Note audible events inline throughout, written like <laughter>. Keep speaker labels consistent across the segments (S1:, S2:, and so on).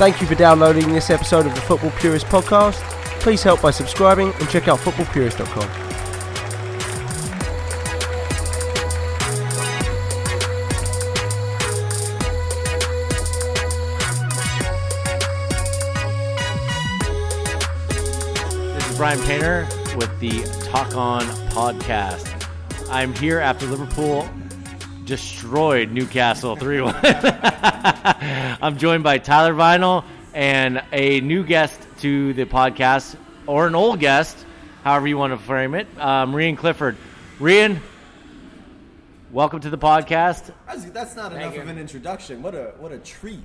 S1: Thank you for downloading this episode of the Football Purist podcast. Please help by subscribing and check out footballpurist.com.
S2: This is Brian Painter with the Talk On podcast. I'm here after Liverpool destroyed Newcastle 3 1. <laughs> <laughs> I'm joined by Tyler Vinyl and a new guest to the podcast, or an old guest, however you want to frame it, um, Rian Clifford. Rian, welcome to the podcast.
S3: That's, that's not enough of an introduction. What a what a treat.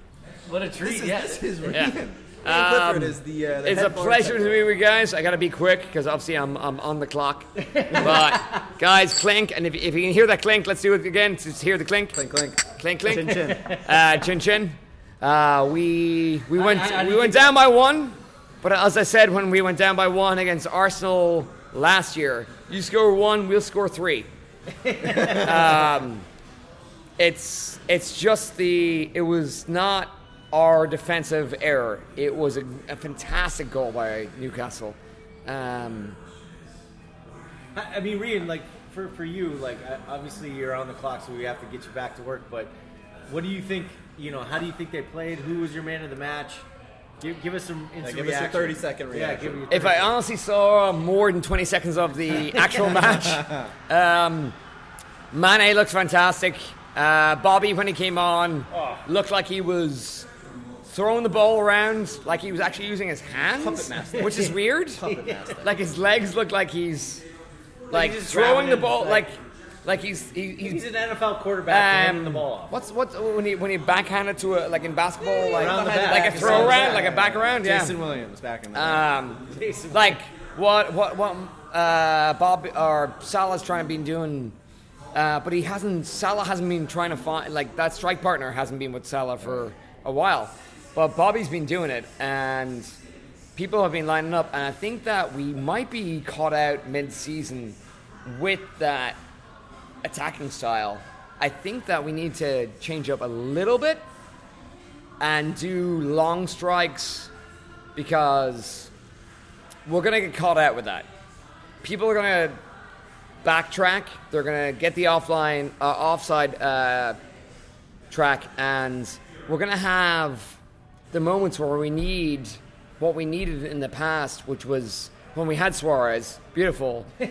S2: What a
S3: This
S2: treat,
S3: is,
S2: yes.
S3: this is
S4: Yeah.
S3: Rian. Rian Clifford is the. Uh, the
S4: It's a pleasure to be with you guys. I got to be quick because obviously I'm, I'm on the clock. <laughs> but guys, clink, and if, if you can hear that clink, let's do it again. Just hear the clink,
S3: Clink clink.
S4: Clink, clink.
S3: Chin chin. <laughs>
S4: Uh, chin chin. Uh, we we went
S2: I- I
S4: we went down by one, but as I said when we went down by one against Arsenal last year, you score one, we'll score three. <laughs> um, it's it's just the it was not our defensive error. It was a, a fantastic goal by Newcastle. Um,
S5: I I mean, Rian, like for, for you, like uh, obviously you're on the clock, so we have to get you back to work. But what do you think? You know, how do you think they played? Who was your man of the match? Give, give us some instant
S3: give us your
S5: reaction.
S3: 30 second
S5: Yeah,
S3: reaction.
S5: give me
S4: if I honestly saw more than 20 seconds of the <laughs> actual match, um, Mane looks fantastic. Uh, Bobby, when he came on, looked like he was throwing the ball around like he was actually using his hands, which is weird. <laughs> Like his legs look like he's like
S5: he's
S4: throwing the ball,
S5: like-
S4: like he's he, he's.
S5: He's an NFL quarterback
S4: um,
S5: the ball off.
S4: What's what when he when he backhanded to a like in basketball like
S5: Around back.
S4: like a throw
S5: around the
S4: around
S5: back.
S4: like a back around yeah
S3: Jason Williams back in the day.
S4: um,
S5: Jason.
S4: like what what what uh, Bob or Salah's trying to be doing, uh, but he hasn't. Salah hasn't been trying to find like that strike partner hasn't been with Salah for a while, but Bobby's been doing it, and people have been lining up, and I think that we might be caught out mid-season with that attacking style. I think that we need to change up a little bit and do long strikes because we're gonna get caught out with that. People are gonna backtrack. They're gonna get the offline, uh, offside uh, track, and we're gonna have the moments where we need what we needed in the past, which was when we had Suarez. Beautiful. <laughs>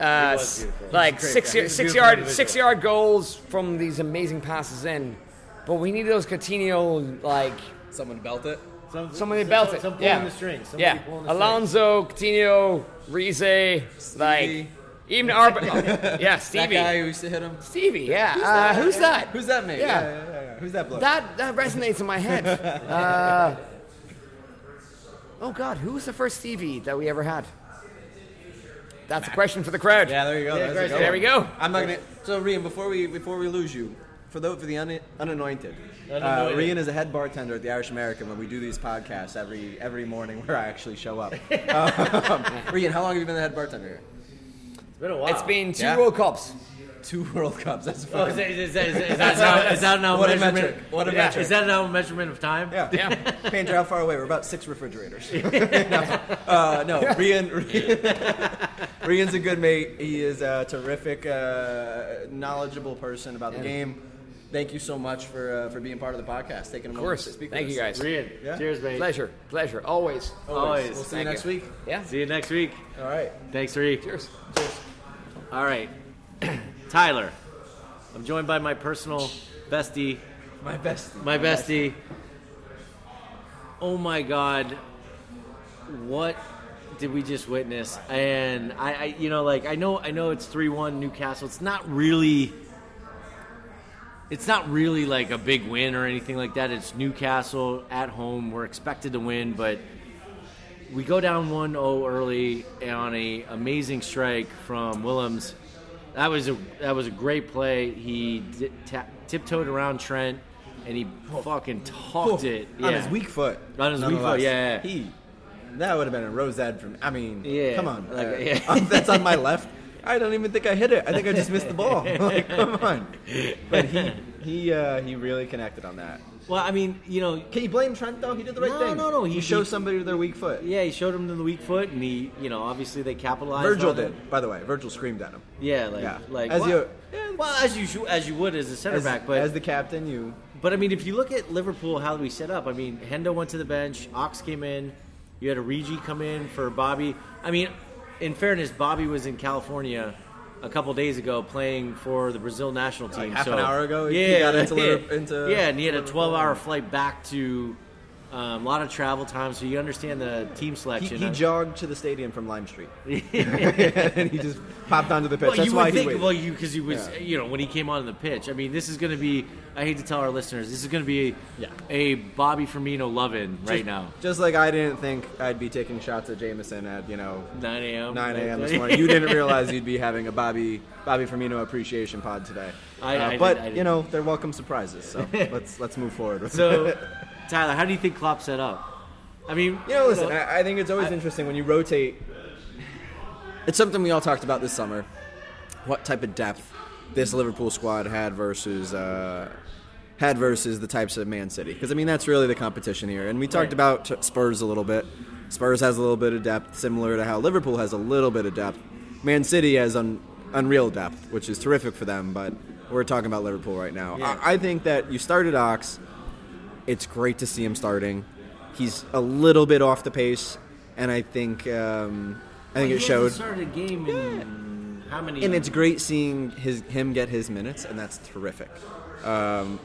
S4: Uh,
S5: was beautiful.
S4: like
S5: He's
S4: six,
S5: guy.
S4: Six yard
S5: individual.
S4: six yard goals from these amazing passes in, but we needed those Coutinho like
S3: Someone belt it.
S5: Some,
S4: Somebody
S5: some-
S4: belt
S5: some,
S4: it.
S5: Some pulling
S4: yeah.
S5: the strings. Somebody
S4: yeah.
S5: pulling the strings.
S4: Alonso, Coutinho, Riise, like even Arba. <laughs> yeah, Stevie.
S3: That guy who used to hit him.
S4: Stevie. Yeah. Who's, uh, who's that?
S3: Who's that mate?
S4: Yeah.
S3: yeah, yeah, yeah, yeah. Who's that bloke?
S4: That that resonates in my head. <laughs> Uh, oh God, who was the first Stevie that we ever had? That's a question for the crowd.
S3: yeah, there you go.
S5: Yeah,
S3: That's a
S5: great.
S3: good
S4: There we go.
S3: I'm not gonna. So Rian, before we before we lose you, for the for the un, unanointed, Uh, Rian is a head bartender at the Irish American when we do these podcasts every every morning <laughs> where I actually show up. <laughs> um, Rian, how long have you been the head bartender here?
S5: It's been a while.
S4: It's been two
S3: Yeah.
S4: World Cups.
S3: Two <laughs> World Cups. That's
S5: Oh,
S3: fucking.
S5: is, that, is, that, is, that, is, that now, <laughs> is that now
S3: What a
S5: measurement?
S3: metric. What a
S5: Yeah,
S3: metric.
S5: Is that now a measurement of time?
S3: Yeah.
S4: Yeah. <laughs>
S3: Painter, how far away? We're about six refrigerators. no, uh, no Rian, Rian, Rian's a good mate. He is a terrific, uh, knowledgeable person about the game. Thank you so much for uh, for being part of the podcast, taking a
S4: Of
S3: moment
S4: course.
S3: to speak
S4: Thank
S3: with
S4: you
S3: us.
S4: guys.
S5: Rian,
S3: Yeah.
S5: cheers, mate.
S4: Pleasure. Pleasure. Always.
S5: Always.
S3: We'll see
S4: Thank
S3: you next
S4: you.
S3: week.
S4: Yeah.
S5: See you next week.
S3: All right.
S5: Thanks, Reed.
S4: Cheers.
S5: All right. <clears throat> Tyler. I'm joined by my personal bestie,
S3: My best.
S5: my bestie. Oh my God. What did we just witness? And I, I you know, like I know I know it's 3-1 Newcastle. It's not really it's not really like a big win or anything like that. It's Newcastle at home. We're expected to win, but we go down 1-0 early on a amazing strike from Willems. That was a that was a great play. He di- ta- tiptoed around Trent and he fucking talked it
S3: on
S5: Yeah.
S3: his weak foot.
S5: On his weak foot, yeah.
S3: He. That would have been a rose ed from. I mean,
S5: Yeah,
S3: come on.
S5: like,
S3: uh,
S5: yeah. <laughs>
S3: that's on my <laughs> left. I don't even think I hit it. I think I just missed the ball. <laughs> like, come on. But he he uh, he really connected on that.
S5: Well, I mean, you know,
S3: Can you blame Trent though? He did the right
S5: No,
S3: thing.
S5: no, no, he-
S3: He, shows
S5: he-
S3: somebody their weak foot.
S5: yeah, he showed him the weak foot, and he, you know, obviously they capitalized.
S3: Virgil
S5: on it.
S3: did, by the way. Virgil screamed at him.
S5: Yeah, like,
S3: Yeah.
S5: like
S3: As
S5: well,
S3: you-
S5: well, as you as you would as a center
S3: As,
S5: back, but
S3: as the captain, you
S5: But I mean, if you look at Liverpool, how we set up, I mean, Hendo went to the bench, Ox came in, you had Origi come in for Bobby. I mean, in fairness, Bobby was in California a couple days ago playing for the Brazil national team.
S3: half
S5: so,
S3: an hour ago, he
S5: yeah,
S3: got into Liver- into
S5: yeah, and he had a 12-hour flight back to um, a lot of travel time, so you understand the team selection.
S3: he
S5: I-
S3: jogged to the stadium from Lime Street, <laughs> <laughs> and he just popped onto the pitch.
S5: Well,
S3: That's
S5: you
S3: why
S5: would
S3: he
S5: think,
S3: waited.
S5: well, you because he was,
S3: Yeah.
S5: you know, when he came on the pitch. I mean, this is going to be. I hate to tell our listeners, this is going to be
S3: Yeah.
S5: a Bobby Firmino loving right
S3: just,
S5: now.
S3: Just like I didn't think I'd be taking shots at Jameson at you know
S5: 9 a.m.
S3: 9 a.m. this <laughs> morning. You didn't realize you'd be having a Bobby Bobby Firmino appreciation pod today.
S5: I-
S3: Uh,
S5: I
S3: but
S5: did.
S3: you know they're welcome surprises. So let's let's move forward. With
S5: So,
S3: it.
S5: Tyler, how do you think Klopp set up? I mean,
S3: You know, listen, I, I think it's always interesting when you rotate. It's something we all talked about this summer. What type of depth this Liverpool squad had versus uh, had versus the types of Man City? Because I mean, that's really the competition here. And we talked
S5: Right.
S3: about t- Spurs a little bit. Spurs has a little bit of depth, similar to how Liverpool has a little bit of depth. Man City has un- unreal depth, which is terrific for them. But we're talking about Liverpool right now.
S5: Yeah.
S3: I, I think that you started Ox. It's great to see him starting. He's a little bit off the pace, and I think um, I think
S5: he
S3: it showed.
S5: started a game in how many?
S3: And it's great seeing his him get his minutes, and that's terrific. Um,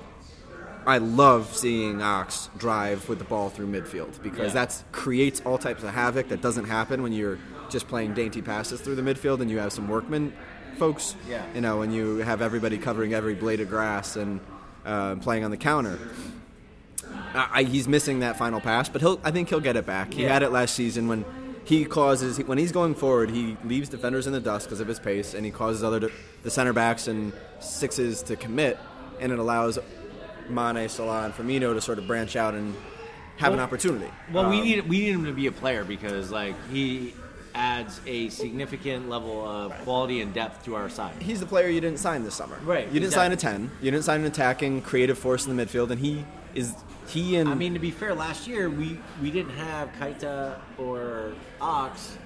S3: I love seeing Ox drive with the ball through midfield because
S5: Yeah.
S3: that creates all types of havoc that doesn't happen when you're just playing dainty passes through the midfield and you have some workmen folks.
S5: Yeah.
S3: You know, when you have everybody covering every blade of grass and uh, playing on the counter. I, he's missing that final pass, but he'll. I think he'll get it back. He
S5: Yeah.
S3: had it last season when he causes when he's going forward. He leaves defenders in the dust because of his pace, and he causes other the center backs and sixes to commit, and it allows Mane, Salah, and Firmino to sort of branch out and have an opportunity.
S5: Well, we
S3: Um,
S5: need we need him to be a player because like he adds a significant level of quality and depth to our side.
S3: He's the player you didn't sign this summer.
S5: Right,
S3: You didn't sign a ten. You didn't sign an attacking, creative force in the midfield, and he is he and
S5: I mean, to be fair, last year we we didn't have Keita or Ox.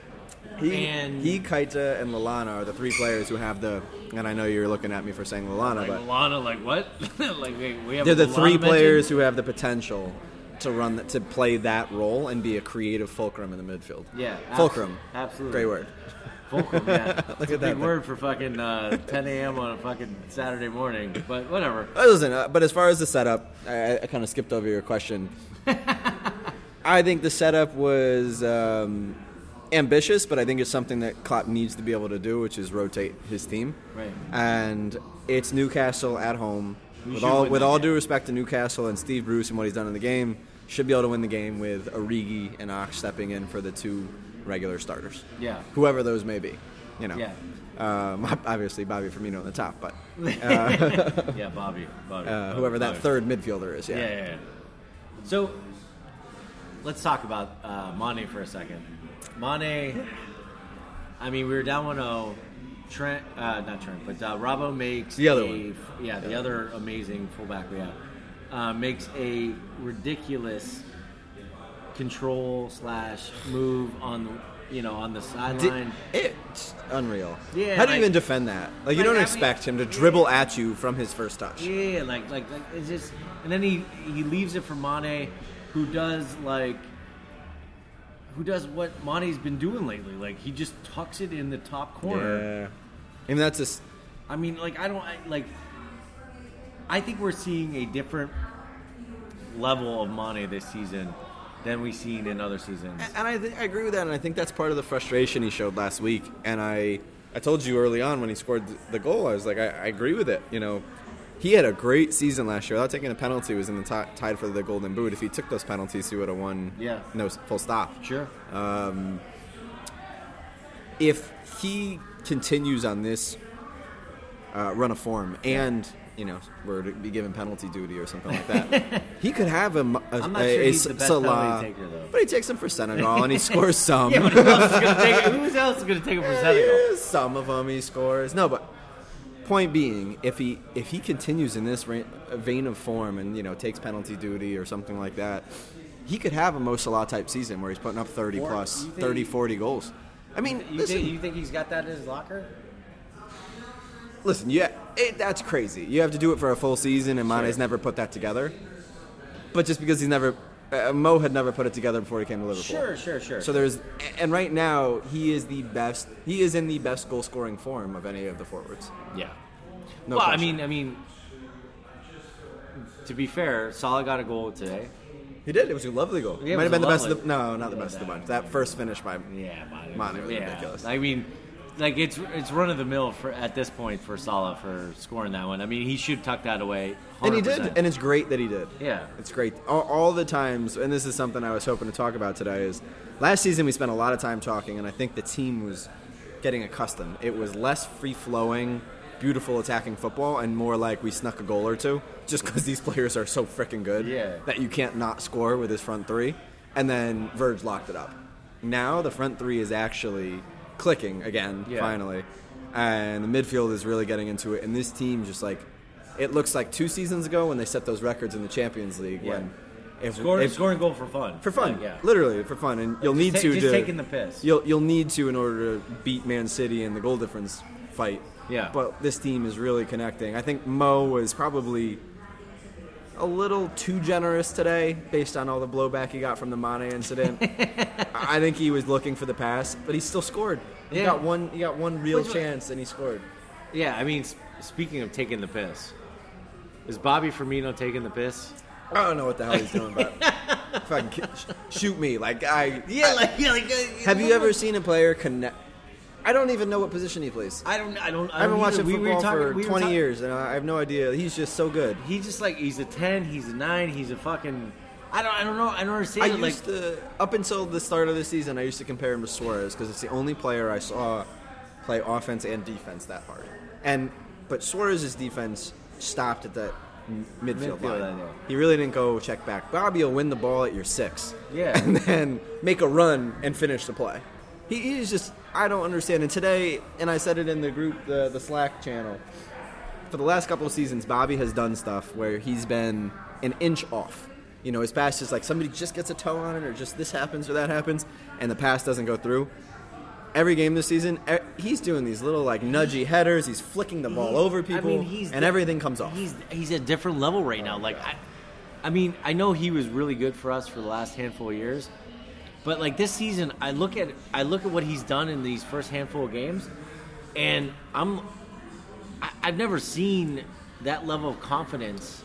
S3: He,
S5: and
S3: he, Keita, and Lallana are the three players who have the. And I know you're looking at me for saying Lallana,
S5: like
S3: but
S5: Lana, like what? <laughs> like wait, we have
S3: they're the three
S5: mentioned?
S3: players who have the potential to run the, to play that role and be a creative fulcrum in the midfield.
S5: Yeah,
S3: fulcrum.
S5: absolutely.
S3: Great word.
S5: Fulcrum, yeah. <laughs>
S3: Look
S5: It's
S3: at
S5: a
S3: that
S5: big
S3: thing.
S5: word for fucking uh, 10 a.m. on a fucking Saturday morning, but whatever.
S3: Uh, Listen, uh, but as far as the setup, I, I kind of skipped over your question. <laughs> I think the setup was um, ambitious, but I think it's something that Klopp needs to be able to do, which is rotate his team.
S5: Right.
S3: And it's Newcastle at home.
S5: We
S3: With all with all
S5: game.
S3: due respect to Newcastle and Steve Bruce and what he's done in the game, should be able to win the game with Origi and Ox stepping in for the two regular starters.
S5: Yeah.
S3: Whoever those may be, you know.
S5: Yeah.
S3: Um, obviously, Bobby Firmino on the top, but <laughs>
S5: yeah, <laughs> Bobby. Bobby.
S3: uh,
S5: Bobby,
S3: whoever that third midfielder is,
S5: Yeah, yeah, yeah. So, let's talk about uh, Mane for a second. Mane, I mean, we were down 1 0. Trent, uh, not Trent, but uh, Robbo makes
S3: The other
S5: a-
S3: one.
S5: Yeah, the other amazing fullback we have uh, makes a ridiculous control slash move on the you know on the sideline.
S3: It's unreal.
S5: Yeah,
S3: How do you even defend that? Like, you don't
S5: I mean-
S3: expect him to dribble at you from his first touch.
S5: Yeah, like like like it's just, and then he he leaves it for Mane, who does like, who does what Mane's been doing lately. Like he just tucks it in the top corner.
S3: Yeah. I mean, that's just.
S5: I mean, like I don't I, like. I think we're seeing a different level of Mane this season than we've seen in other seasons.
S3: And I, th- I agree with that, and I think that's part of the frustration he showed last week. And I, I told you early on when he scored the goal, I was like, I, I agree with it. You know, he had a great season last year. Without taking a penalty, he was in the ti tied for the Golden Boot. If he took those penalties, he would have won.
S5: Yeah.
S3: No full stop.
S5: Sure.
S3: if he continues on this uh, run of form and you know were to be given penalty duty or something like that, <laughs> he could have a, m- a-
S5: I'm not
S3: a-
S5: sure
S3: a
S5: the best
S3: Salah,
S5: penalty taker, though.
S3: but he takes them for Senegal and he <laughs> scores some.
S5: yeah, but who else is gonna take it? Who else is gonna take it for Senegal?
S3: Yeah, some of them he scores. No, but point being, if he if he continues in this ra- uh, vein of form and you know takes penalty duty or something like that, he could have a Mo Salah type season where he's putting up 30
S5: Or
S3: plus,
S5: you think
S3: 30, 40 goals. I mean,
S5: You
S3: listen,
S5: think, you think he's got that in his locker?
S3: Listen, yeah, it, that's crazy. You have to do it for a full season, and Mane's never put that together. But just because he's never, uh, Mo had never put it together before he came to Liverpool.
S5: Sure, sure, sure.
S3: So there's, and right now he is the best. He is in the best goal scoring form of any of the forwards.
S5: yeah.
S3: No
S5: well,
S3: question.
S5: I mean, I mean, to be fair, Salah got a goal today.
S3: He did. It was a lovely goal.
S5: Yeah, it
S3: Might have been the best. Of the, no, not the best of the bunch. That first finish by.
S5: Yeah, Mane.
S3: Mane was
S5: yeah.
S3: ridiculous.
S5: I mean, like it's it's run of the mill for at this point for Salah for scoring that one. I mean, he should tuck that away. 100%.
S3: And he did, and it's great that he did.
S5: Yeah.
S3: it's great. All, all the times, and this is something I was hoping to talk about today. Is last season we spent a lot of time talking, and I think the team was getting accustomed. It was less free flowing, beautiful attacking football, and more like we snuck a goal or two, just because these players are so freaking good
S5: Yeah.
S3: that you can't not score with his front three. And then Verge locked it up. Now the front three is actually clicking again,
S5: Yeah.
S3: finally, and the midfield is really getting into it. And this team just like it looks like two seasons ago when they set those records in the Champions League.
S5: Yeah.
S3: When if,
S5: scoring
S3: if-
S5: scoring goal for fun.
S3: for fun,
S5: Like, yeah.
S3: literally for fun, and you'll need
S5: ta-
S3: to
S5: just taking the piss.
S3: You'll you'll need to in order to beat Man City in the goal difference fight.
S5: Yeah.
S3: but this team is really connecting. I think Mo was probably a little too generous today, based on all the blowback he got from the Mane incident. <laughs> I think he was looking for the pass, but he still scored. He
S5: Yeah.
S3: got one. He got one real
S5: Which-
S3: chance, and he scored.
S5: Yeah, I mean, s- speaking of taking the piss, is Bobby Firmino taking the piss?
S3: I don't know what the hell he's doing, but <laughs> fucking ki- sh- shoot me. Like I.
S5: Yeah, like, yeah, like. Uh,
S3: Have you ever seen a player connect? I don't even know what position he plays.
S5: I don't. I don't.
S3: I haven't
S5: don't
S3: watched
S5: either.
S3: football
S5: we talking,
S3: for
S5: we
S3: 20
S5: talk-
S3: years, and I have no idea. He's just so good.
S5: He's just like he's a ten. He's a nine. He's a fucking. I don't. I don't know. I don't understand.
S3: I
S5: it. Like,
S3: used to, up until the start of the season, I used to compare him to Suarez because it's the only player I saw play offense and defense that hard. And but Suarez's defense stopped at that midfield,
S5: Midfield,
S3: line.
S5: I.
S3: He really didn't go check back. Bobby will win the ball at your six,
S5: Yeah. <laughs>
S3: and then make a run and finish the play. He, he's just I don't understand. And today, and I said it in the group, the the Slack channel. For the last couple of seasons, Bobby has done stuff where he's been an inch off. You know, his pass is like somebody just gets a toe on it, or just this happens or that happens, and the pass doesn't go through. Every game this season, he's doing these little like nudgy headers. He's flicking the ball over people,
S5: I mean, he's
S3: and
S5: the-
S3: everything comes off.
S5: He's he's at a different level right now. Like I, I mean, I know he was really good for us for the last handful of years, but like this season, I look at I look at what he's done in these first handful of games, and I'm I, I've never seen that level of confidence,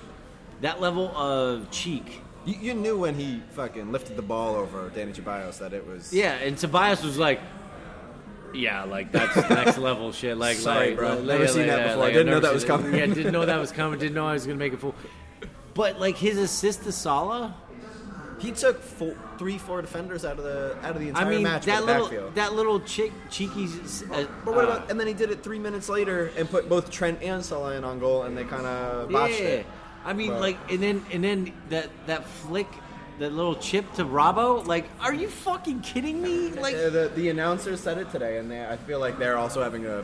S5: that level of cheek.
S3: You, you knew when he fucking lifted the ball over Dani Ceballos that it was.
S5: Yeah, and Tobias was like. Yeah, like that's <laughs> next level shit. Like,
S3: Sorry,
S5: like,
S3: bro.
S5: like-
S3: Never
S5: like-
S3: seen that
S5: yeah,
S3: before.
S5: like,
S3: Didn't know that was coming.
S5: Yeah, didn't know that was <laughs> coming. Didn't know I was gonna make a fool. But like his assist to Salah,
S3: He took four, three, four defenders out of the out of the entire
S5: I mean
S3: match.
S5: that little
S3: backfield.
S5: that little chick cheeky. Uh,
S3: But what
S5: uh,
S3: about? And then he did it three minutes later and put both Trent and in on goal, and they kind of botched
S5: yeah,
S3: it.
S5: I mean
S3: But-
S5: like and then and then that that flick, that little chip to Robbo. Like, are you fucking kidding me? Like,
S3: Uh, the the announcer said it today, and they, I feel like they're also having a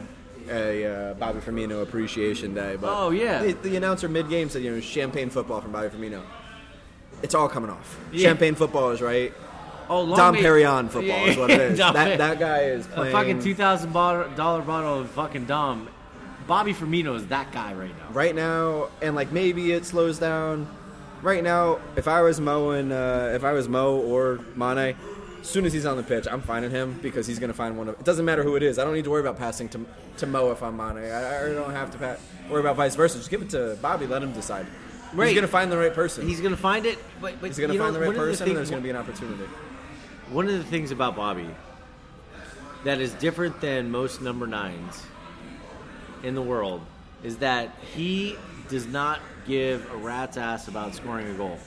S3: a uh, Bobby Firmino appreciation day. But
S5: Oh, yeah.
S3: the, the announcer mid game said, you know, champagne football from Bobby Firmino. It's all coming off.
S5: Yeah.
S3: Champagne football is right.
S5: oh, long
S3: Dom
S5: may-
S3: Perignon football
S5: Yeah,
S3: is what it is. That that guy is
S5: a
S3: playing.
S5: fucking two thousand dollar bottle of fucking Dom. Bobby Firmino is that guy right now.
S3: right now, and like maybe it slows down. Right now, if I was Mo and uh, if I was Mo or Mane, as soon as he's on the pitch, I'm finding him because he's going to find one of. It doesn't matter who it is. I don't need to worry about passing to to Mo if I'm Mane. I, I don't have to pa- worry about vice versa. Just give it to Bobby. Let him decide.
S5: Right.
S3: He's going to find the right person.
S5: He's gonna find it, but, but
S3: He's going to
S5: you know,
S3: find the right person.
S5: things-
S3: and there's going to be an opportunity.
S5: One of the things about Bobby that is different than most number nines in the world is that he does not give a rat's ass about scoring a goal.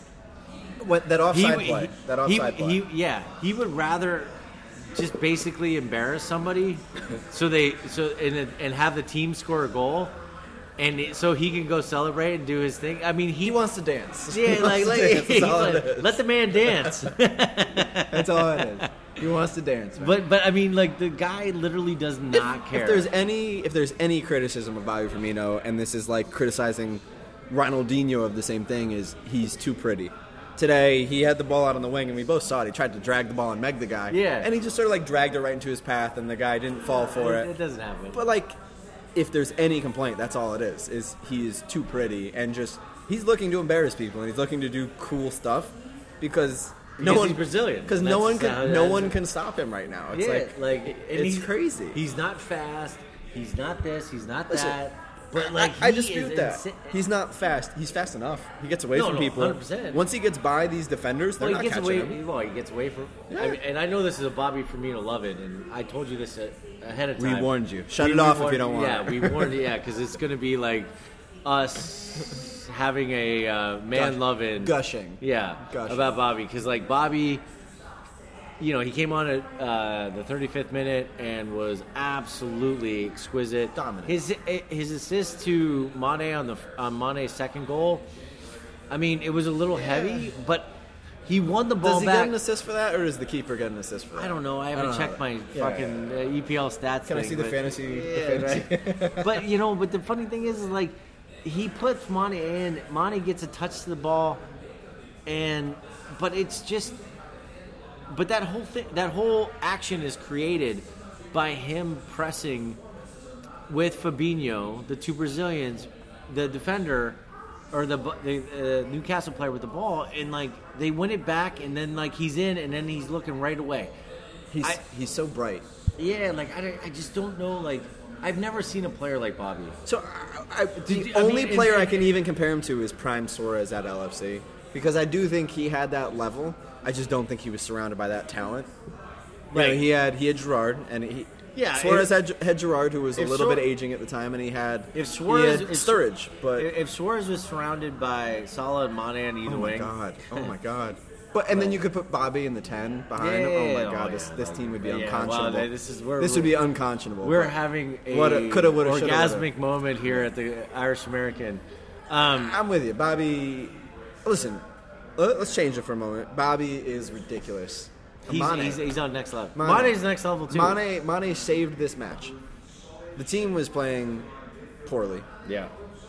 S3: What that offside
S5: he,
S3: play?
S5: he-
S3: that
S5: he-
S3: offside play.
S5: he- yeah, he would rather just basically embarrass somebody so they so and and have the team score a goal and it, so he can go celebrate and do his thing. I mean, he,
S3: He wants to dance.
S5: Yeah, like, <laughs> like,
S3: dance. <laughs>
S5: Like, let the man dance. <laughs>
S3: That's all it is. He wants to dance. man.
S5: but but I mean, like the guy literally does not care.
S3: If there's any if there's any criticism of Bobby Firmino, and this is like criticizing Ronaldinho of the same thing, is he's too pretty. Today he had the ball out on the wing, and we both saw it. He tried to drag the ball and meg the guy.
S5: Yeah.
S3: and he just sort of like dragged it right into his path, and the guy didn't fall for
S5: it,
S3: it.
S5: it doesn't happen.
S3: But like, if there's any complaint, that's all it is. Is he is too pretty and just he's looking to embarrass people and he's looking to do cool stuff because no
S5: Because
S3: one
S5: he's Brazilian.
S3: because no one can no one can stop him right now. It's
S5: yeah,
S3: like
S5: like
S3: it's
S5: he's
S3: crazy.
S5: He's not fast. He's not this. He's not
S3: Listen,
S5: that. But like,
S3: I, I dispute that. He's not fast. He's fast enough. He gets away
S5: No,
S3: from
S5: no,
S3: people.
S5: 100%.
S3: Once he gets by these defenders, they're
S5: Well,
S3: not catching
S5: away.
S3: him.
S5: Well, he gets away from.
S3: Yeah.
S5: I mean, and I know this is a Bobby Firmino love it, and I told you this a- ahead of time.
S3: We warned you. Shut
S5: We-
S3: it off if you don't want
S5: Yeah, we warned you. Yeah, because it's going to be like us having a uh, man
S3: Gush-
S5: loving
S3: gushing.
S5: Yeah,
S3: Gushing.
S5: about Bobby because like Bobby. You know, he came on at uh, the 35th minute and was absolutely exquisite.
S3: Dominant.
S5: His his assist to Mane on the on Mane's second goal. I mean, it was a little heavy, but he won the ball
S3: Does he
S5: back.
S3: get an assist for that, or is the keeper get an assist for that?
S5: I don't know. I haven't
S3: know
S5: checked my
S3: Yeah,
S5: fucking Uh, EPL stats.
S3: Can I see the fantasy- the fantasy?
S5: right. <laughs> but you know, but the funny thing is, is like he puts Monty in. Monty gets a touch to the ball, and but it's just. But that whole thing, that whole action is created by him pressing with Fabinho, the two Brazilians, the defender or the the uh, Newcastle player with the ball, and like they win it back, and then like he's in, and then he's looking right away.
S3: He's
S5: I-
S3: he's so bright.
S5: Yeah, like I, I just don't know. Like I've never seen a player like Bobby.
S3: So I, I, the
S5: you-
S3: only
S5: mean,
S3: player
S5: and-
S3: I can even compare him to is Prime Suarez at LFC because I do think he had that level. I just don't think he was surrounded by that talent. You know,
S5: Right.
S3: he had he had Gerrard and he
S5: Yeah,
S3: Suarez
S5: if-
S3: had, had Gerrard who was a little
S5: Suar-
S3: bit aging at the time and he had
S5: If Suarez,
S3: he had
S5: if-
S3: Sturridge, but
S5: if Suarez was surrounded by Salah and Mane on either
S3: oh my
S5: wing,
S3: god, oh my <laughs> god. But and then you could put Bobby in the ten behind him. Oh
S5: Yeah,
S3: my
S5: oh
S3: god,
S5: yeah.
S3: this this team would be
S5: Yeah, wow,
S3: unconscionable.
S5: this is-
S3: this would be unconscionable.
S5: we're
S3: but
S5: having a
S3: Woulda, coulda, woulda, shoulda,
S5: orgasmic moment here at the Irish American. Um,
S3: I'm with you, Bobby. Listen, let- let's change it for a moment. Bobby is ridiculous.
S5: he's,
S3: Mane.
S5: he's, he's on next level.
S3: Mane.
S5: Mane's next level too.
S3: Mane, Mane saved this match. The team was playing poorly.
S5: yeah.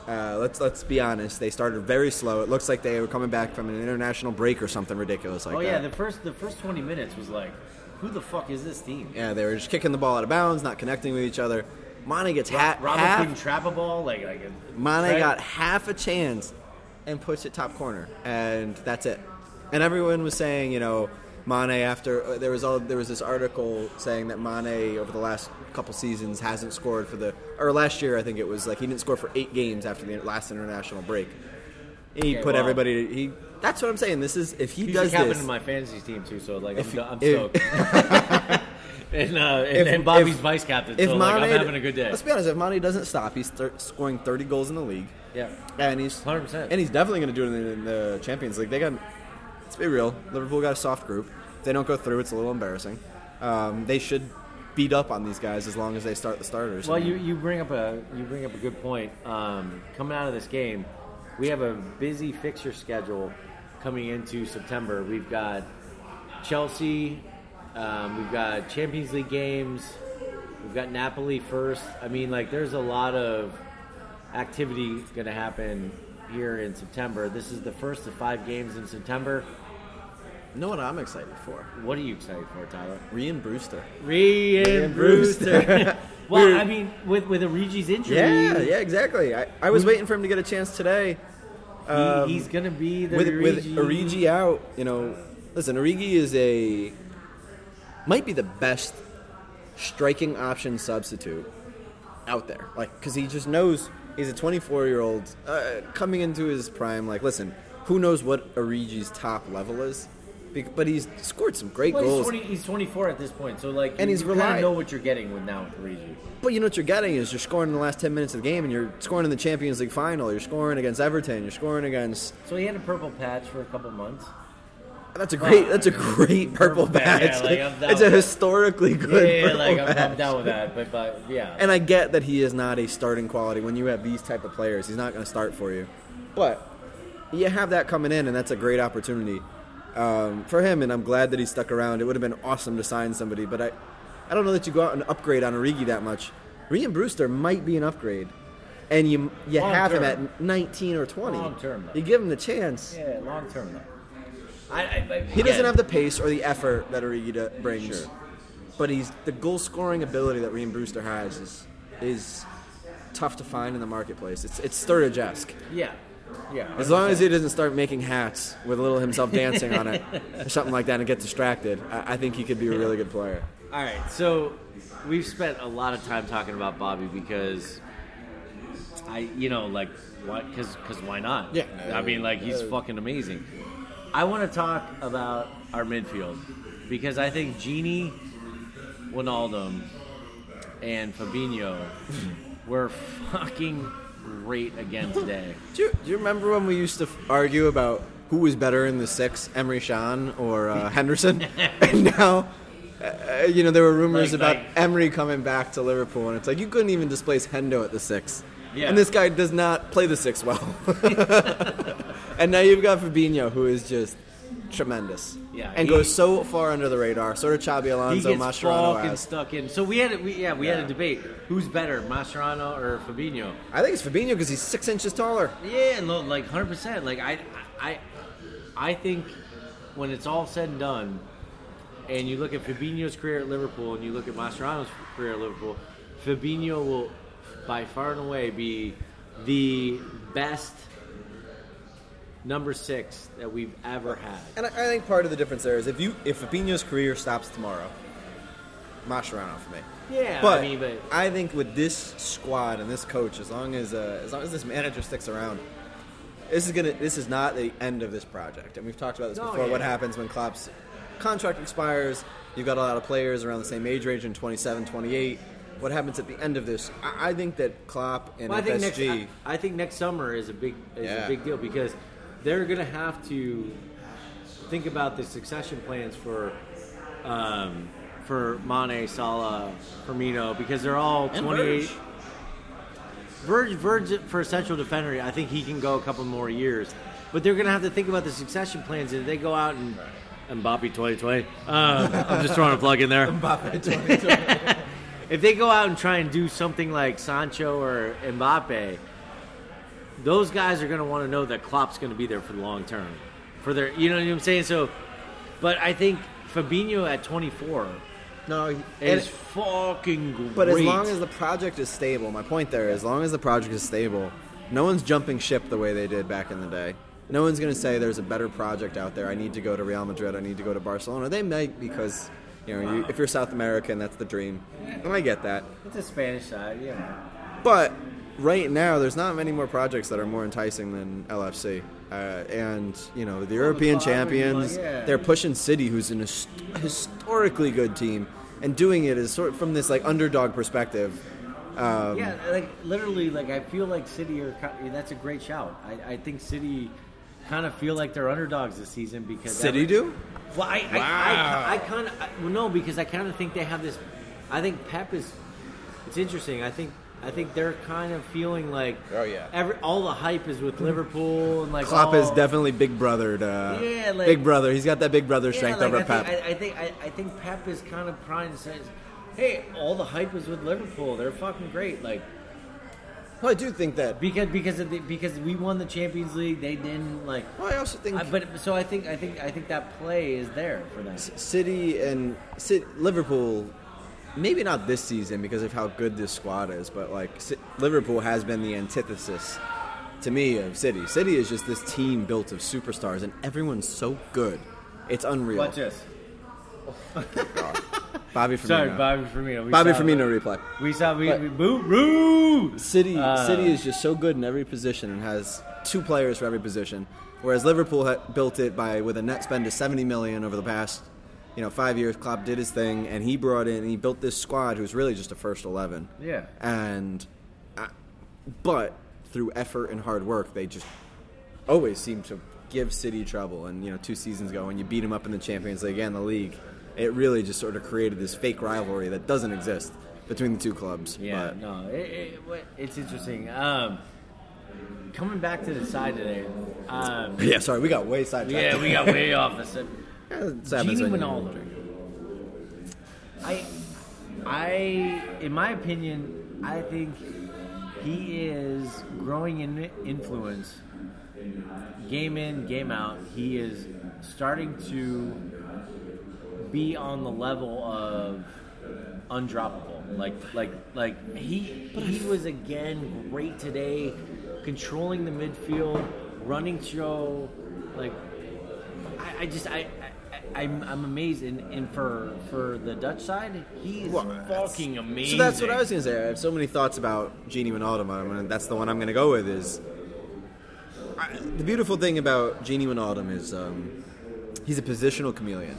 S3: Uh, let's let's be honest. They started very slow. It looks like they were coming back from an international break or something ridiculous like that.
S5: oh yeah,
S3: that.
S5: the first the first twenty minutes was like, who the fuck is this team?
S3: yeah, they were just kicking the ball out of bounds, not connecting with each other. Mane gets ha-
S5: Robert
S3: half.
S5: couldn't trap a ball like like.
S3: Mane
S5: right?
S3: got half a chance and puts it top corner, and that's it. And everyone was saying, you know, Mane after uh, there was all there was this article saying that Mane over the last couple seasons hasn't scored for the or last year I think it was like he didn't score for eight games after the last international break. He
S5: Okay,
S3: put
S5: well-
S3: everybody. He that's what I'm saying. This is if he does this.
S5: of my fantasy team too, so like I'm, I'm stoked. <laughs> and uh, and,
S3: If-
S5: and Bobby's
S3: if-
S5: vice captain,
S3: if
S5: so like I'm having a good day.
S3: Let's be honest. If Mane doesn't stop, he's thir- scoring 30 goals in the league.
S5: Yeah,
S3: And he's
S5: 100%.
S3: And he's definitely going to do it in the, in the Champions League. They got. Let's be real. Liverpool got a soft group. If they don't go through, it's a little embarrassing. Um, they should beat up on these guys as long as they start the starters.
S5: Well, you, you bring up a you bring up a good point. Um, coming out of this game, we have a busy fixture schedule coming into September. We've got Chelsea, um, we've got Champions League games, we've got Napoli first. I mean, like, there's a lot of activity going to happen here in September. This is the first of five games in September.
S3: You know what I'm excited for?
S5: What are you excited for, Tyler?
S3: Rhian Brewster.
S5: Rhian
S3: Brewster.
S5: Brewster. <laughs> well, I mean, with with Origi's injury,
S3: Yeah, yeah, exactly. I, I was waiting for him to get a chance today.
S5: He,
S3: Um,
S5: he's gonna be the
S3: with
S5: Origi.
S3: with Origi out, you know, listen, Origi is a might be the best striking option substitute out there. Like, because he just knows he's a 24 year old uh, coming into his prime. Like, listen, who knows what Origi's top level is? Be- But he's scored some great
S5: Well, he's,
S3: goals.
S5: 20, he's 24 at this point, so like,
S3: And
S5: you,
S3: he's
S5: you kind of know what you're getting with now with Origi.
S3: But you know what you're getting is you're scoring in the last 10 minutes of the game, and you're scoring in the Champions League final. You're scoring against Everton. You're scoring against
S5: So he had a purple patch for a couple months.
S3: That's a great. That's a <laughs> great purple
S5: Yeah,
S3: badge.
S5: like, I'm
S3: it's a historically good.
S5: yeah, yeah,
S3: purple
S5: like I'm, I'm down with that. But but yeah,
S3: And I get that he is not a starting quality. When you have these type of players, he's not going to start for you. But you have that coming in, and that's a great opportunity um, for him. And I'm glad that he stuck around. It would have been awesome to sign somebody, but I, I don't know that you go out and upgrade on Origi that much. Rhian Brewster might be an upgrade, and you you
S5: Long
S3: have him at 19 or 20.
S5: Long term, though.
S3: You give him the chance.
S5: yeah, long term though. I, I, I,
S3: He doesn't have the pace or the effort that Origi brings, but he's the goal scoring ability that Rhian Brewster has is is tough to find in the marketplace. It's it's Sturridge esque.
S5: Yeah, yeah.
S3: As long as he doesn't start making hats with a little himself <laughs> dancing on it or something like that and get distracted, I, I think he could be a really good player.
S5: All right, so we've spent a lot of time talking about Bobby because I, you know, like, why? Because, because why not?
S3: Yeah.
S5: I mean, like, he's fucking amazing. I want to talk about our midfield because I think Gini, Wijnaldum, and Fabinho were fucking great again today.
S3: Do you, do you remember when we used to f- argue about who was better in the six, Emre Can or uh, <laughs> Henderson? and now, uh, you know, there were rumors
S5: Like-
S3: about
S5: like-
S3: Emre coming back to Liverpool, and it's like you couldn't even displace Hendo at the six.
S5: Yeah.
S3: And this guy does not play the six well. <laughs> and now you've got Fabinho, who is just tremendous.
S5: Yeah,
S3: And
S5: he-
S3: goes so far under the radar, sort of
S5: He
S3: Alonso,
S5: gets
S3: Mascherano
S5: fucking stuck in. So we had, a- we, yeah, we had a debate: who's better, Mascherano or Fabinho?
S3: I think it's Fabinho because he's six inches taller.
S5: Yeah, and look, like hundred percent. Like I, I, I think when it's all said and done, and you look at Fabinho's career at Liverpool, and you look at Mascherano's career at Liverpool, Fabinho will, by far and away, be the best number six that we've ever had.
S3: And I, I think part of the difference there is if you if Fabinho's career stops tomorrow, Mascherano for me.
S5: Yeah,
S3: But
S5: I mean, but
S3: I think with this squad and this coach, as long as uh, as long as this manager sticks around, this is gonna this is not the end of this project. And we've talked about this
S5: No,
S3: before. What happens when Klopp's contract expires? You've got a lot of players around the same age range in 27, 28. What happens at the end of this? I, I think that Klopp and
S5: Well, I think next I, I think next summer is a big is
S3: Yeah.
S5: a big deal because they're going to have to think about the succession plans for um, for Mane, Salah, Firmino because they're all 28. Verge, Verge for a central defender, I think he can go a couple more years, but they're going to have to think about the succession plans. And if they go out and Mbappe 2020, um, I'm just throwing a plug in there <laughs> if they go out and try and do something like Sancho or Mbappe, those guys are going to want to know that Klopp's going to be there for the long term. For their, you know what I'm saying? So, but I think Fabinho at 24
S3: no,
S5: is fucking great.
S3: But as long as the project is stable, my point there, as long as the project is stable, no one's jumping ship the way they did back in the day. No one's going to say there's a better project out there. I need to go to Real Madrid. I need to go to Barcelona. They might because, you know, you, if you're South American, that's the dream. And I get that.
S5: it's a Spanish side, yeah.
S3: But right now, there's not many more projects that are more enticing than LFC. Uh, and you know the European
S5: club,
S3: champions,
S5: like, yeah.
S3: they're pushing City, who's an his- historically good team, and doing it is sort of from this like underdog perspective. Um,
S5: yeah, like literally, like I feel like City are. That's a great shout. I, I think City kind of feel like they're underdogs this season because
S3: City
S5: every-
S3: do?
S5: Well, I, I, I, I kind of well, no, because I kind of think they have this. I think Pep is. It's interesting. I think I think they're kind of feeling like
S3: Oh, yeah.
S5: every all the hype is with Liverpool and like
S3: Klopp
S5: all,
S3: is definitely big brothered. Uh,
S5: Yeah, like-
S3: big brother. He's got that big brother
S5: yeah,
S3: strength
S5: like,
S3: over
S5: I
S3: Pep.
S5: think, I, I think I, I think Pep is kind of trying to say, hey, all the hype is with Liverpool. They're fucking great. Like
S3: well, I do think that.
S5: because because of the, because we won the Champions League, they didn't like.
S3: Well, I also think
S5: I, but so I think I think I think that play is there for them.
S3: City and City, Liverpool, maybe not this season because of how good this squad is, but like Liverpool has been the antithesis to me of City. City is just this team built of superstars, and everyone's so good. It's unreal.
S5: Watch this.
S3: Oh Bobby Firmino.
S5: Sorry, Bobby Firmino. We
S3: Bobby
S5: saw-
S3: Firmino replay.
S5: We saw we,
S3: But-
S5: we boo roo.
S3: City
S5: Uh,
S3: City is just so good in every position and has two players for every position, whereas Liverpool had built it by with a net spend of seventy million over the past, you know, five years. Klopp did his thing, and he brought in and he built this squad who's really just a first eleven.
S5: Yeah.
S3: and uh, but through effort and hard work, they just always seem to give City trouble. And you know, two seasons ago when you beat them up in the Champions League and the league, it really just sort of created this fake rivalry that doesn't exist between the two clubs.
S5: Yeah,
S3: But-
S5: no, it, it, it's interesting. Um, coming back to the side today, um, <laughs>
S3: yeah. Sorry, we got way sidetracked.
S5: yeah, we got way off the subject. <laughs>
S3: Yeah,
S5: Gini
S3: when.
S5: I, I, in my opinion, I think he is growing in influence. Game in, game out, he is starting to be on the level of undroppable. Like, like, like he he was again great today, controlling the midfield, running show. Like, I, I just I. I I'm, I'm amazed, and, and for for the Dutch side, he's
S3: Well,
S5: fucking amazing.
S3: So that's what I was going to say. I have so many thoughts about Gini Wijnaldum, and that's the one I'm going to go with. Is I, the beautiful thing about Gini Wijnaldum is um, he's a positional chameleon.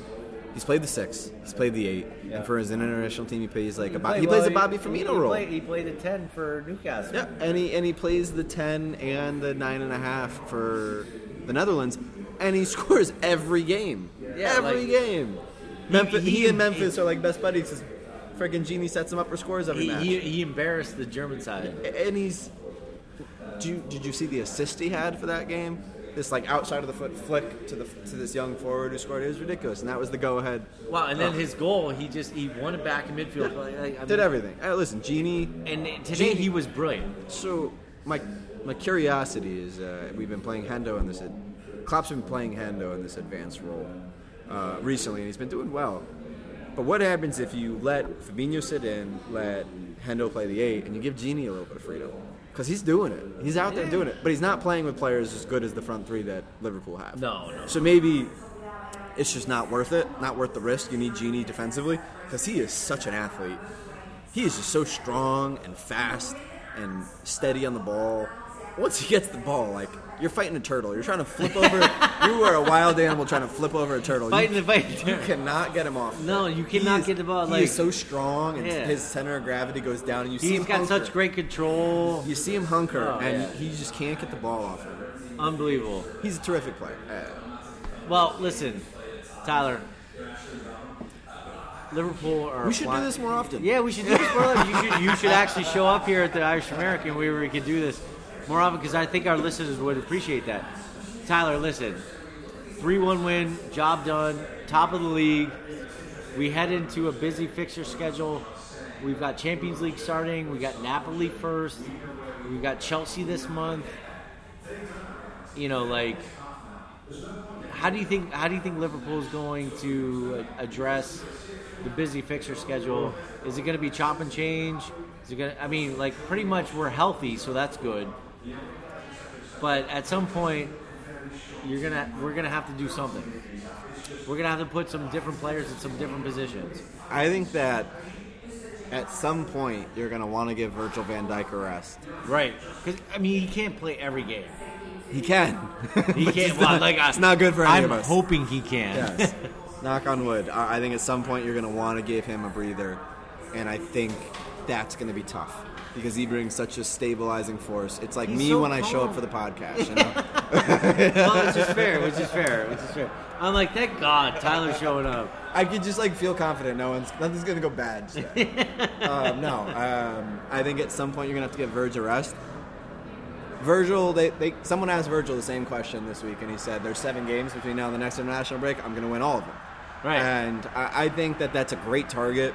S3: He's played the six, he's played the eight, and for his international team, he plays like a Bo- he, plays a Bobby Firmino
S5: he,
S3: role.
S5: Played, he played a ten for Newcastle.
S3: Yeah, and he and he plays the ten and the nine and a half for the Netherlands, and he <laughs> scores every game.
S5: Yeah,
S3: every
S5: like-
S3: game. Memphis, he,
S5: he-
S3: and Memphis are like best buddies. 'cause Freaking Gini sets him up for scores every
S5: He,
S3: match.
S5: he, he embarrassed the German side.
S3: and he's. Did you, did you see the assist he had for that game? This like outside of the foot flick to the to this young forward who scored. It was ridiculous, and that was the go ahead.
S5: Wow, and then his goal, he just he won it back in midfield. Like, I
S3: Did everything. Hey, listen, Gini.
S5: And today
S3: Gini-
S5: he was brilliant.
S3: So my my curiosity is uh, we've been playing Hendo in this. Klopp's been playing Hendo in this advanced role uh, recently, and he's been doing well. But what happens if you let Fabinho sit in, let Hendo play the eight, and you give Gini a little bit of freedom? Because he's doing it. He's out there doing it. But he's not playing with players as good as the front three that Liverpool have.
S5: No, no.
S3: So maybe it's just not worth it, not worth the risk. You need Gini defensively because he is such an athlete. He is just so strong and fast and steady on the ball. Once he gets the ball, like you're fighting a turtle. You're trying to flip over. <laughs> you are a wild animal trying to flip over a turtle.
S5: Fighting
S3: you,
S5: the fight.
S3: you cannot get him off.
S5: No, you cannot
S3: is-
S5: get the ball,
S3: He
S5: like-
S3: is so strong, and
S5: Yeah.
S3: his center of gravity goes down, and you see him
S5: got
S3: hunker.
S5: such great control.
S3: You see him hunker,
S5: Oh,
S3: and
S5: yeah.
S3: he just can't get the ball off him.
S5: Unbelievable.
S3: He's a terrific player. Uh,
S5: Well, listen, Tyler. Liverpool are.
S3: we should do this more often.
S5: Yeah, we should do this more. often. You should, you should actually show up here at the Irish American where we can do this more often because I think our listeners would appreciate that. Tyler, listen, three-one win, job done, top of the league. We head into a busy fixture schedule. We've got Champions League starting. We got Napoli first. We got Chelsea this month. You know, like how do you think how do you think Liverpool is going to address the busy fixture schedule? Is it going to be chop and change? Is it going to, I mean, like pretty much we're healthy, so that's good. But at some point, you're gonna we're gonna have to do something. We're gonna have to put some different players in some different positions.
S3: I think that at some point you're going to want to give Virgil van Dijk a rest.
S5: Right? Because I mean, he can't play every game.
S3: He can.
S5: He <laughs> can't.
S3: it's
S5: Well,
S3: not-
S5: like I-
S3: it's not good for any
S5: I'm
S3: of us.
S5: hoping he can.
S3: Yes. <laughs> Knock on wood. I I think at some point you're going to want to give him a breather, and I think that's going to be tough because he brings such a stabilizing force. It's like
S5: He's
S3: me
S5: so
S3: when I show up for the podcast. You <laughs> know?
S5: well, which is fair. Which is fair. Which is fair. I'm like, thank God Tyler's showing up.
S3: I could just like feel confident. No one's nothing's going to go bad. <laughs> um, no, um, I think at some point you're going to have to give Virgil a rest. Virgil, they, they someone asked Virgil the same question this week, and he said, "There's seven games between now and the next international break. I'm going to win all of them."
S5: Right.
S3: And I, I think that that's a great target.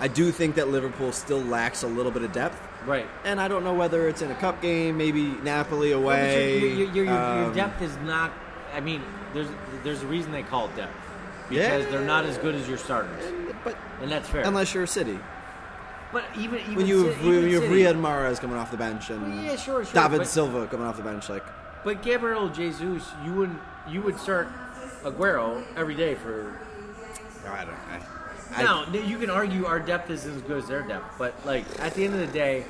S3: I do think that Liverpool still lacks a little bit of depth,
S5: Right.
S3: and I don't know whether it's in a cup game, maybe Napoli
S5: Well,
S3: away.
S5: your, your, your, your, your
S3: um,
S5: depth is not. I mean, there's there's a reason they call it depth because
S3: Yeah.
S5: they're not as good as your starters,
S3: but
S5: and that's fair.
S3: unless you're a City,
S5: but even even
S3: when you have, when you have Riyad Mahrez coming off the bench and
S5: Yeah, sure, sure,
S3: David
S5: but-
S3: Silva coming off the bench, like
S5: But Gabriel Jesus, you wouldn't you would start Aguero every day for.
S3: I don't. I, I,
S5: you can argue our depth isn't as good as their depth, but like at the end of the day,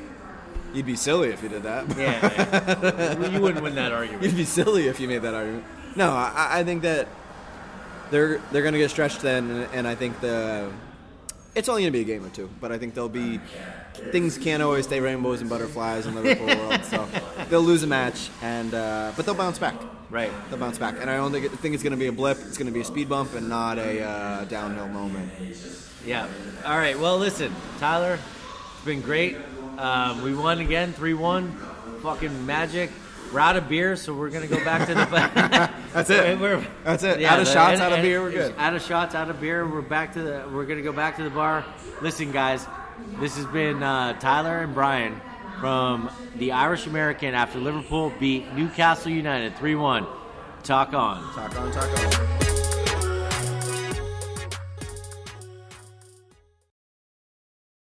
S3: You'd be silly if you did that.
S5: yeah, you wouldn't win that argument.
S3: You'd be silly if you made that argument. No, I, I think that they're they're going to get stretched then, and, and I think the it's only going to be a game or two, but I think there'll be things can't always stay rainbows and butterflies in Liverpool world. So they'll lose a match, and uh, but they'll bounce back.
S2: Right.
S3: They'll bounce back, and I don't think, think it's going to be a blip. It's going to be a speed bump and not a uh, downhill moment.
S5: Yeah. All right. Well, listen, Tyler, it's been great. Um, we won again, three one. Fucking magic. We're out of beer, so we're gonna go back to the. <laughs> <laughs>
S3: That's it.
S5: We're-
S3: That's it.
S5: Yeah,
S3: out of
S5: the-
S3: shots,
S5: and-
S3: out of beer, we're good.
S5: Out of shots, out of beer. We're back to the. We're gonna go back to the bar. Listen, guys, this has been uh, Tyler and Brian from the Irish American after Liverpool beat Newcastle United three one. Talk on.
S3: Talk on, talk on.